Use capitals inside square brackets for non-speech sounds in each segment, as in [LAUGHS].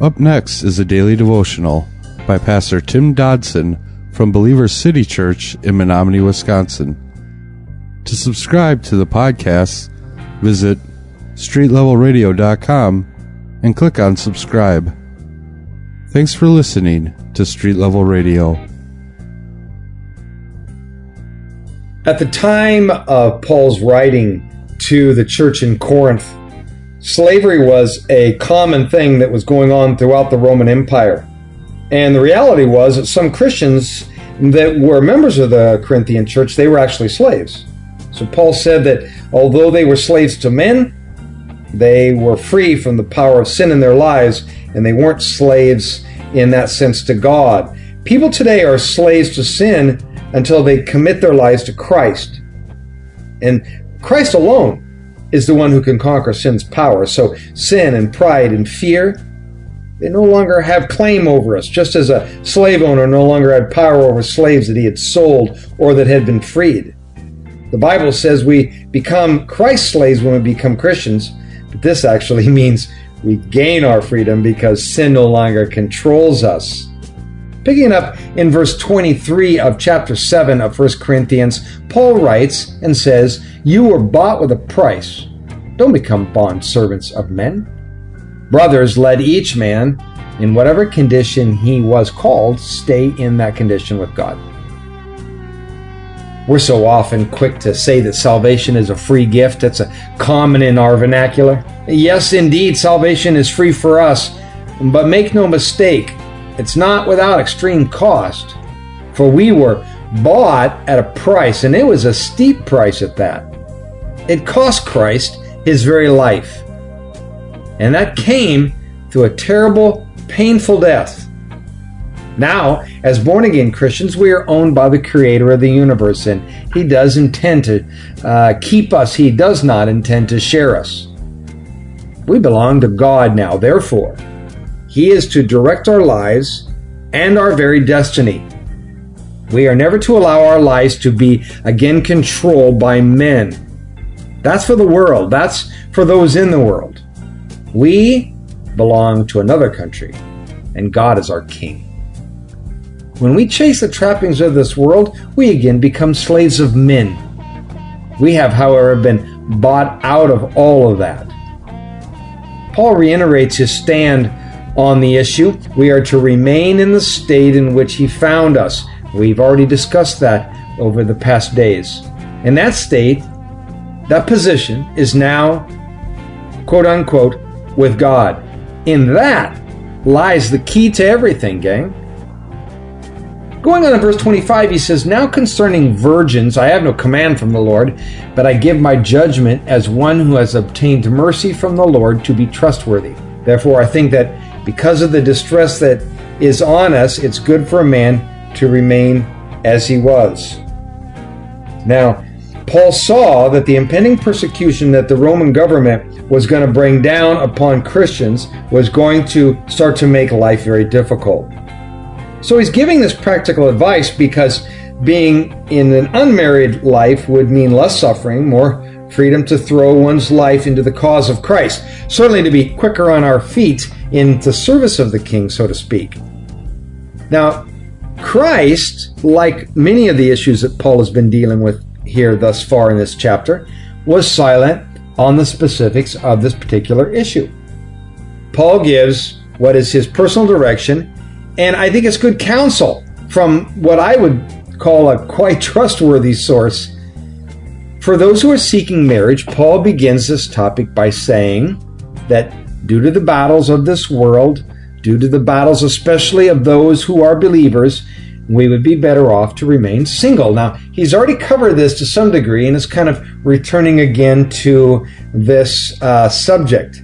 Up next is a daily devotional by Pastor Tim Dodson from Believers City Church in Menominee, Wisconsin. To subscribe to the podcast, visit streetlevelradio.com and click on subscribe. Thanks for listening to Street Level Radio. At the time of Paul's writing to the church in Corinth, slavery was a common thing that was going on throughout the Roman Empire. And the reality was that some Christians that were members of the Corinthian church, they were actually slaves. So Paul said that although they were slaves to men, they were free from the power of sin in their lives, and they weren't slaves in that sense to God. People today are slaves to sin until they commit their lives to Christ. And Christ alone is the one who can conquer sin's power. So sin and pride and fear, they no longer have claim over us, just as a slave owner no longer had power over slaves that he had sold or that had been freed. The Bible says we become Christ's slaves when we become Christians, but this actually [LAUGHS] means we gain our freedom because sin no longer controls us. Picking up in verse 23 of chapter 7 of 1 Corinthians, Paul writes and says, You were bought with a price. Don't become bond servants of men. Brothers, let each man, in whatever condition he was called, stay in that condition with God. We're so often quick to say that salvation is a free gift. That's a common in our vernacular. Yes, indeed, salvation is free for us, but make no mistake, it's not without extreme cost. For we were bought at a price, and it was a steep price at that. It cost Christ his very life. And that came through a terrible, painful death. Now, as born again Christians, we are owned by the Creator of the universe, and He does intend to uh, keep us, He does not intend to share us. We belong to God now, therefore, He is to direct our lives and our very destiny. We are never to allow our lives to be again controlled by men. That's for the world, that's for those in the world. We belong to another country, and God is our King. When we chase the trappings of this world, we again become slaves of men. We have, however, been bought out of all of that. Paul reiterates his stand on the issue. We are to remain in the state in which he found us. We've already discussed that over the past days. In that state, that position is now, quote unquote, with God. In that lies the key to everything, gang. Going on in verse 25, he says, Now concerning virgins, I have no command from the Lord, but I give my judgment as one who has obtained mercy from the Lord to be trustworthy. Therefore, I think that because of the distress that is on us, it's good for a man to remain as he was. Now, Paul saw that the impending persecution that the Roman government was going to bring down upon Christians was going to start to make life very difficult. So he's giving this practical advice because being in an unmarried life would mean less suffering, more freedom to throw one's life into the cause of Christ, certainly to be quicker on our feet in the service of the King, so to speak. Now, Christ, like many of the issues that Paul has been dealing with here thus far in this chapter, was silent on the specifics of this particular issue. Paul gives what is his personal direction and I think it's good counsel from what I would call a quite [LAUGHS] trustworthy source. For those who are seeking marriage, Paul begins this topic by saying that due to the battles of this world, due to the battles especially of those who are believers, we would be better off to remain single. Now, he's already covered this to some degree and is kind of returning again to this uh, subject.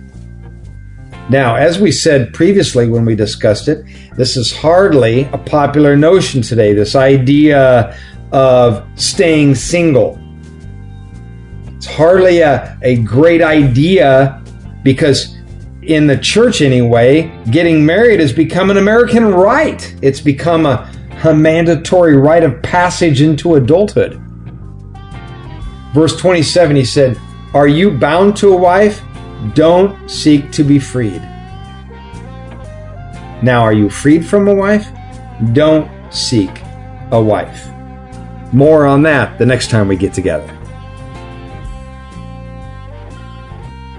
Now, as we said previously when we discussed it, this is hardly a popular notion today, this idea of staying single. It's hardly a, a great idea because, in the church anyway, getting married has become an American right. It's become a, a mandatory rite of passage into adulthood. Verse 27, he said, Are you bound to a wife? Don't seek to be freed. Now, are you freed from a wife? Don't seek a wife. More on that the next time we get together.